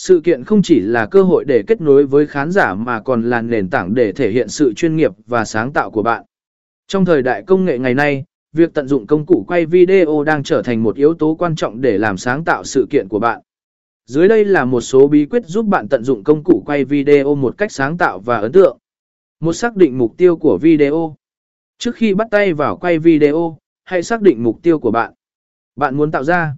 Sự kiện không chỉ là cơ hội để kết nối với khán giả mà còn là nền tảng để thể hiện sự chuyên nghiệp và sáng tạo của bạn. Trong thời đại công nghệ ngày nay, việc tận dụng công cụ quay video đang trở thành một yếu tố quan trọng để làm sáng tạo sự kiện của bạn. Dưới đây là một số bí quyết giúp bạn tận dụng công cụ quay video một cách sáng tạo và ấn tượng. Một xác định mục tiêu của video. Trước khi bắt tay vào quay video, hãy xác định mục tiêu của bạn. Bạn muốn tạo ra